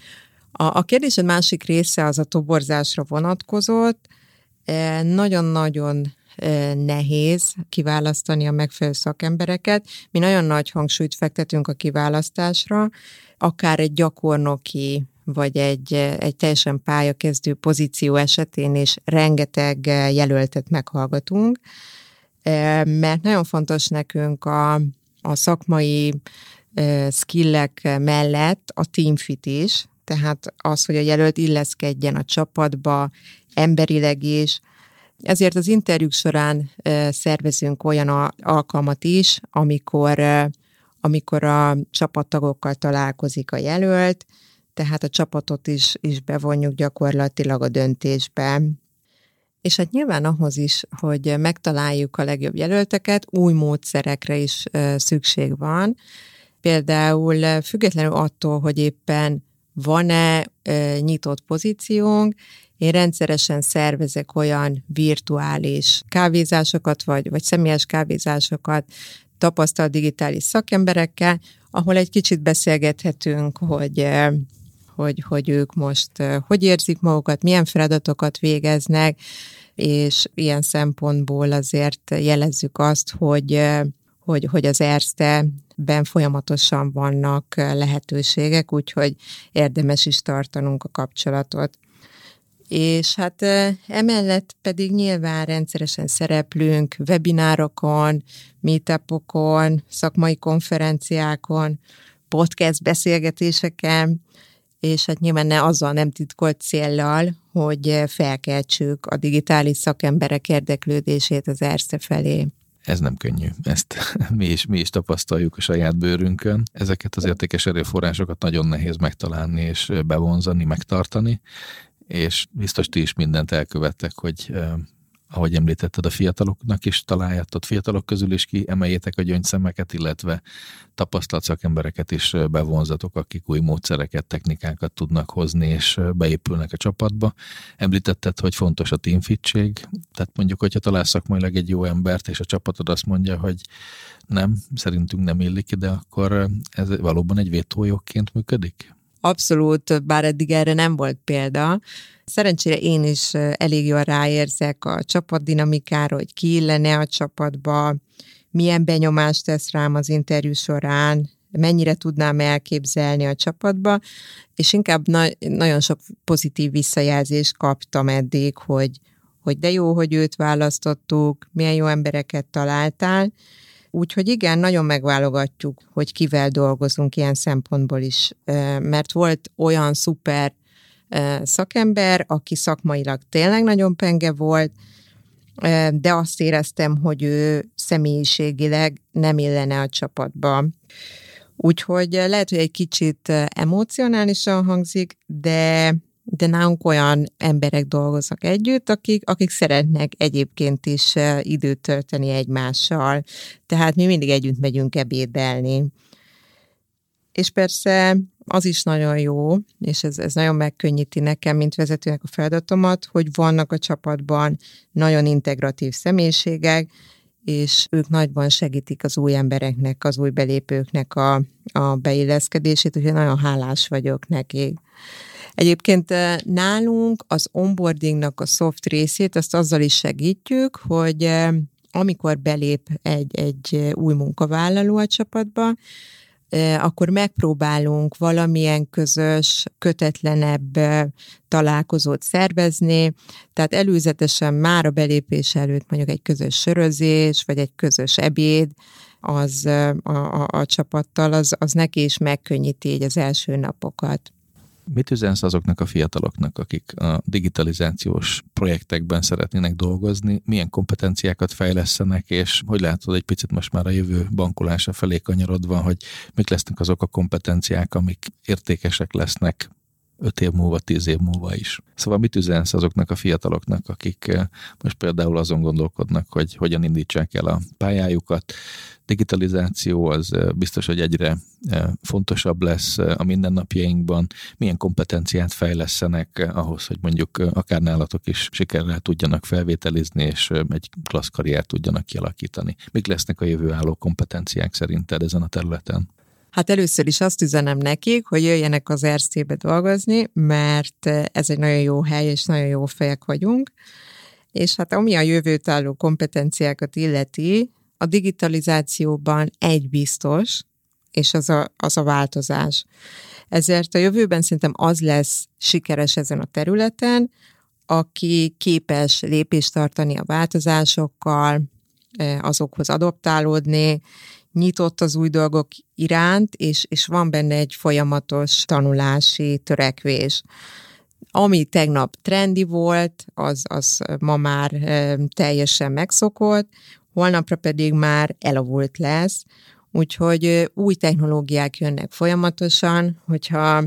a, a kérdésed másik része az a toborzásra vonatkozott. Nagyon-nagyon nehéz kiválasztani a megfelelő szakembereket. Mi nagyon nagy hangsúlyt fektetünk a kiválasztásra, akár egy gyakornoki vagy egy, egy teljesen pályakezdő pozíció esetén is rengeteg jelöltet meghallgatunk, mert nagyon fontos nekünk a, a szakmai skillek mellett a teamfit is, tehát az, hogy a jelölt illeszkedjen a csapatba, emberileg is, ezért az interjúk során szervezünk olyan alkalmat is, amikor, amikor a csapattagokkal találkozik a jelölt, tehát a csapatot is, is bevonjuk gyakorlatilag a döntésbe. És hát nyilván ahhoz is, hogy megtaláljuk a legjobb jelölteket, új módszerekre is szükség van. Például függetlenül attól, hogy éppen van-e nyitott pozíciónk, én rendszeresen szervezek olyan virtuális kávézásokat, vagy, vagy személyes kávézásokat tapasztalt digitális szakemberekkel, ahol egy kicsit beszélgethetünk, hogy hogy, hogy ők most hogy érzik magukat, milyen feladatokat végeznek, és ilyen szempontból azért jelezzük azt, hogy, hogy, hogy az ERSZTE-ben folyamatosan vannak lehetőségek, úgyhogy érdemes is tartanunk a kapcsolatot. És hát emellett pedig nyilván rendszeresen szereplünk webinárokon, meetupokon, szakmai konferenciákon, podcast beszélgetéseken, és hát nyilván ne azzal nem titkolt céllal, hogy felkeltsük a digitális szakemberek érdeklődését az ERSZE felé. Ez nem könnyű, ezt <laughs> mi is, mi is tapasztaljuk a saját bőrünkön. Ezeket az értékes erőforrásokat nagyon nehéz megtalálni és bevonzani, megtartani, és biztos ti is mindent elkövettek, hogy ahogy említetted, a fiataloknak is találjátok, fiatalok közül is ki emeljétek a gyöngyszemeket, illetve tapasztalt szakembereket is bevonzatok, akik új módszereket, technikákat tudnak hozni, és beépülnek a csapatba. Említetted, hogy fontos a teamfitség, tehát mondjuk, hogyha találsz szakmailag egy jó embert, és a csapatod azt mondja, hogy nem, szerintünk nem illik ide, akkor ez valóban egy vétójogként működik? Abszolút, bár eddig erre nem volt példa. Szerencsére én is elég jól ráérzek a csapatdinamikára, hogy ki illene a csapatba, milyen benyomást tesz rám az interjú során, mennyire tudnám elképzelni a csapatba, és inkább na- nagyon sok pozitív visszajelzést kaptam eddig, hogy, hogy de jó, hogy őt választottuk, milyen jó embereket találtál. Úgyhogy igen, nagyon megválogatjuk, hogy kivel dolgozunk ilyen szempontból is, mert volt olyan szuper szakember, aki szakmailag tényleg nagyon penge volt, de azt éreztem, hogy ő személyiségileg nem illene a csapatba. Úgyhogy lehet, hogy egy kicsit emocionálisan hangzik, de de nálunk olyan emberek dolgoznak együtt, akik, akik szeretnek egyébként is időt tölteni egymással. Tehát mi mindig együtt megyünk ebédelni. És persze az is nagyon jó, és ez, ez nagyon megkönnyíti nekem, mint vezetőnek a feladatomat, hogy vannak a csapatban nagyon integratív személyiségek, és ők nagyban segítik az új embereknek, az új belépőknek a, a beilleszkedését, úgyhogy nagyon hálás vagyok nekik. Egyébként eh, nálunk az onboardingnak a soft részét, azt azzal is segítjük, hogy eh, amikor belép egy, egy új munkavállaló a csapatba, akkor megpróbálunk valamilyen közös, kötetlenebb találkozót szervezni, tehát előzetesen már a belépés előtt mondjuk egy közös sörözés, vagy egy közös ebéd, az a, a, a csapattal, az, az neki is megkönnyíti így az első napokat. Mit üzensz azoknak a fiataloknak, akik a digitalizációs projektekben szeretnének dolgozni, milyen kompetenciákat fejlesztenek, és hogy látod egy picit most már a jövő bankolása felé kanyarodva, hogy mik lesznek azok a kompetenciák, amik értékesek lesznek öt év múlva, tíz év múlva is. Szóval mit üzensz azoknak a fiataloknak, akik eh, most például azon gondolkodnak, hogy hogyan indítsák el a pályájukat, digitalizáció az biztos, hogy egyre fontosabb lesz a mindennapjainkban. Milyen kompetenciát fejlesztenek ahhoz, hogy mondjuk akár nálatok is sikerrel tudjanak felvételizni, és egy klassz karriert tudjanak kialakítani. Mik lesznek a jövő álló kompetenciák szerinted ezen a területen? Hát először is azt üzenem nekik, hogy jöjjenek az RC-be dolgozni, mert ez egy nagyon jó hely, és nagyon jó fejek vagyunk. És hát ami a jövőt álló kompetenciákat illeti, a digitalizációban egy biztos, és az a, az a változás. Ezért a jövőben szerintem az lesz sikeres ezen a területen, aki képes lépést tartani a változásokkal, e, azokhoz adoptálódni, nyitott az új dolgok iránt, és, és van benne egy folyamatos tanulási törekvés. Ami tegnap trendi volt, az, az ma már teljesen megszokott, holnapra pedig már elavult lesz, úgyhogy új technológiák jönnek folyamatosan, hogyha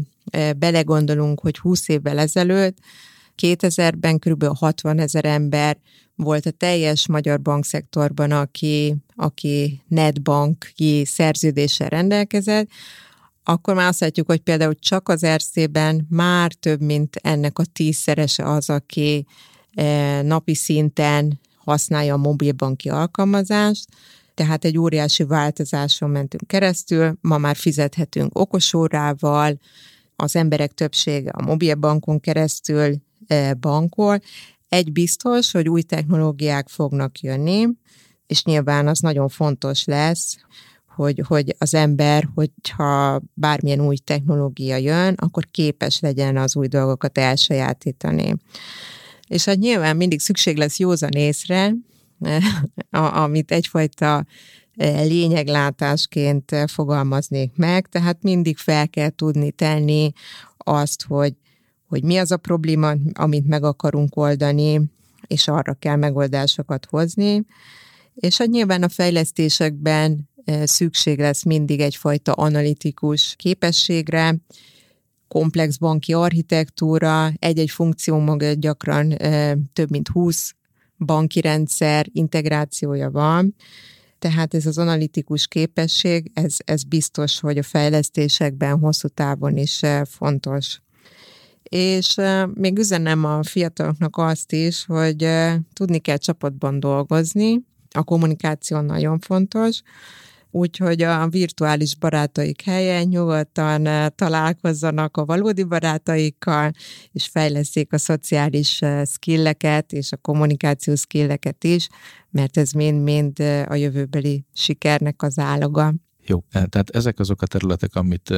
belegondolunk, hogy 20 évvel ezelőtt 2000-ben kb. 60 ezer ember volt a teljes magyar bankszektorban, aki, aki netbanki szerződéssel rendelkezett, akkor már azt látjuk, hogy például csak az RC-ben már több, mint ennek a tízszerese az, aki napi szinten használja a mobilbanki alkalmazást, tehát egy óriási változáson mentünk keresztül, ma már fizethetünk okosórával, az emberek többsége a mobilbankon keresztül e, bankol. Egy biztos, hogy új technológiák fognak jönni, és nyilván az nagyon fontos lesz, hogy, hogy az ember, hogyha bármilyen új technológia jön, akkor képes legyen az új dolgokat elsajátítani. És hát nyilván mindig szükség lesz józan észre, <laughs> amit egyfajta e, lényeglátásként fogalmaznék meg, tehát mindig fel kell tudni tenni azt, hogy, hogy mi az a probléma, amit meg akarunk oldani, és arra kell megoldásokat hozni. És hát nyilván a fejlesztésekben e, szükség lesz mindig egyfajta analitikus képességre, komplex banki architektúra, egy-egy funkció maga gyakran több mint 20 banki rendszer integrációja van, tehát ez az analitikus képesség, ez, ez biztos, hogy a fejlesztésekben hosszú távon is fontos. És még üzenem a fiataloknak azt is, hogy tudni kell csapatban dolgozni, a kommunikáció nagyon fontos, úgyhogy a virtuális barátaik helyen nyugodtan találkozzanak a valódi barátaikkal, és fejleszék a szociális skilleket és a kommunikációs skilleket is, mert ez mind-mind a jövőbeli sikernek az állaga. Jó, tehát ezek azok a területek, amit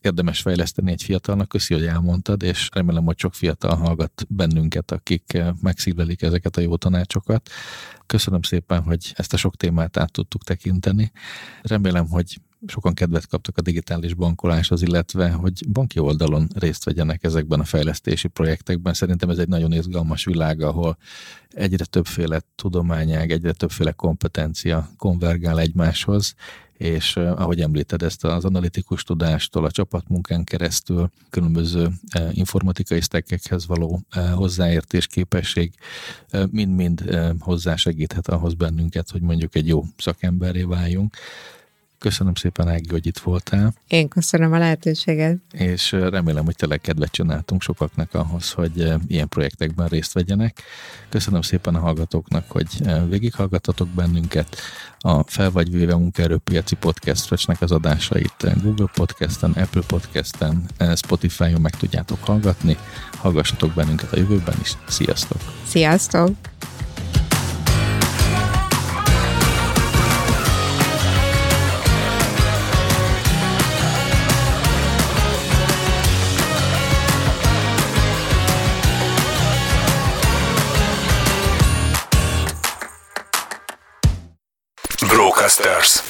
érdemes fejleszteni egy fiatalnak. Köszi, hogy elmondtad, és remélem, hogy sok fiatal hallgat bennünket, akik megszívlelik ezeket a jó tanácsokat. Köszönöm szépen, hogy ezt a sok témát át tudtuk tekinteni. Remélem, hogy sokan kedvet kaptak a digitális bankoláshoz, illetve hogy banki oldalon részt vegyenek ezekben a fejlesztési projektekben. Szerintem ez egy nagyon izgalmas világ, ahol egyre többféle tudományág, egyre többféle kompetencia konvergál egymáshoz, és ahogy említed ezt az analitikus tudástól, a csapatmunkán keresztül, különböző informatikai stekkekhez való hozzáértés képesség mind-mind hozzásegíthet ahhoz bennünket, hogy mondjuk egy jó szakemberré váljunk. Köszönöm szépen, Ági, hogy itt voltál. Én köszönöm a lehetőséget. És remélem, hogy tényleg kedvet csináltunk sokaknak ahhoz, hogy ilyen projektekben részt vegyenek. Köszönöm szépen a hallgatóknak, hogy végighallgatatok bennünket. A Fel vagy véve munkaerőpiaci podcast Frecsnek az adásait Google Podcasten, Apple Podcasten, Spotify-on meg tudjátok hallgatni. Hallgassatok bennünket a jövőben is. Sziasztok! Sziasztok! Masters.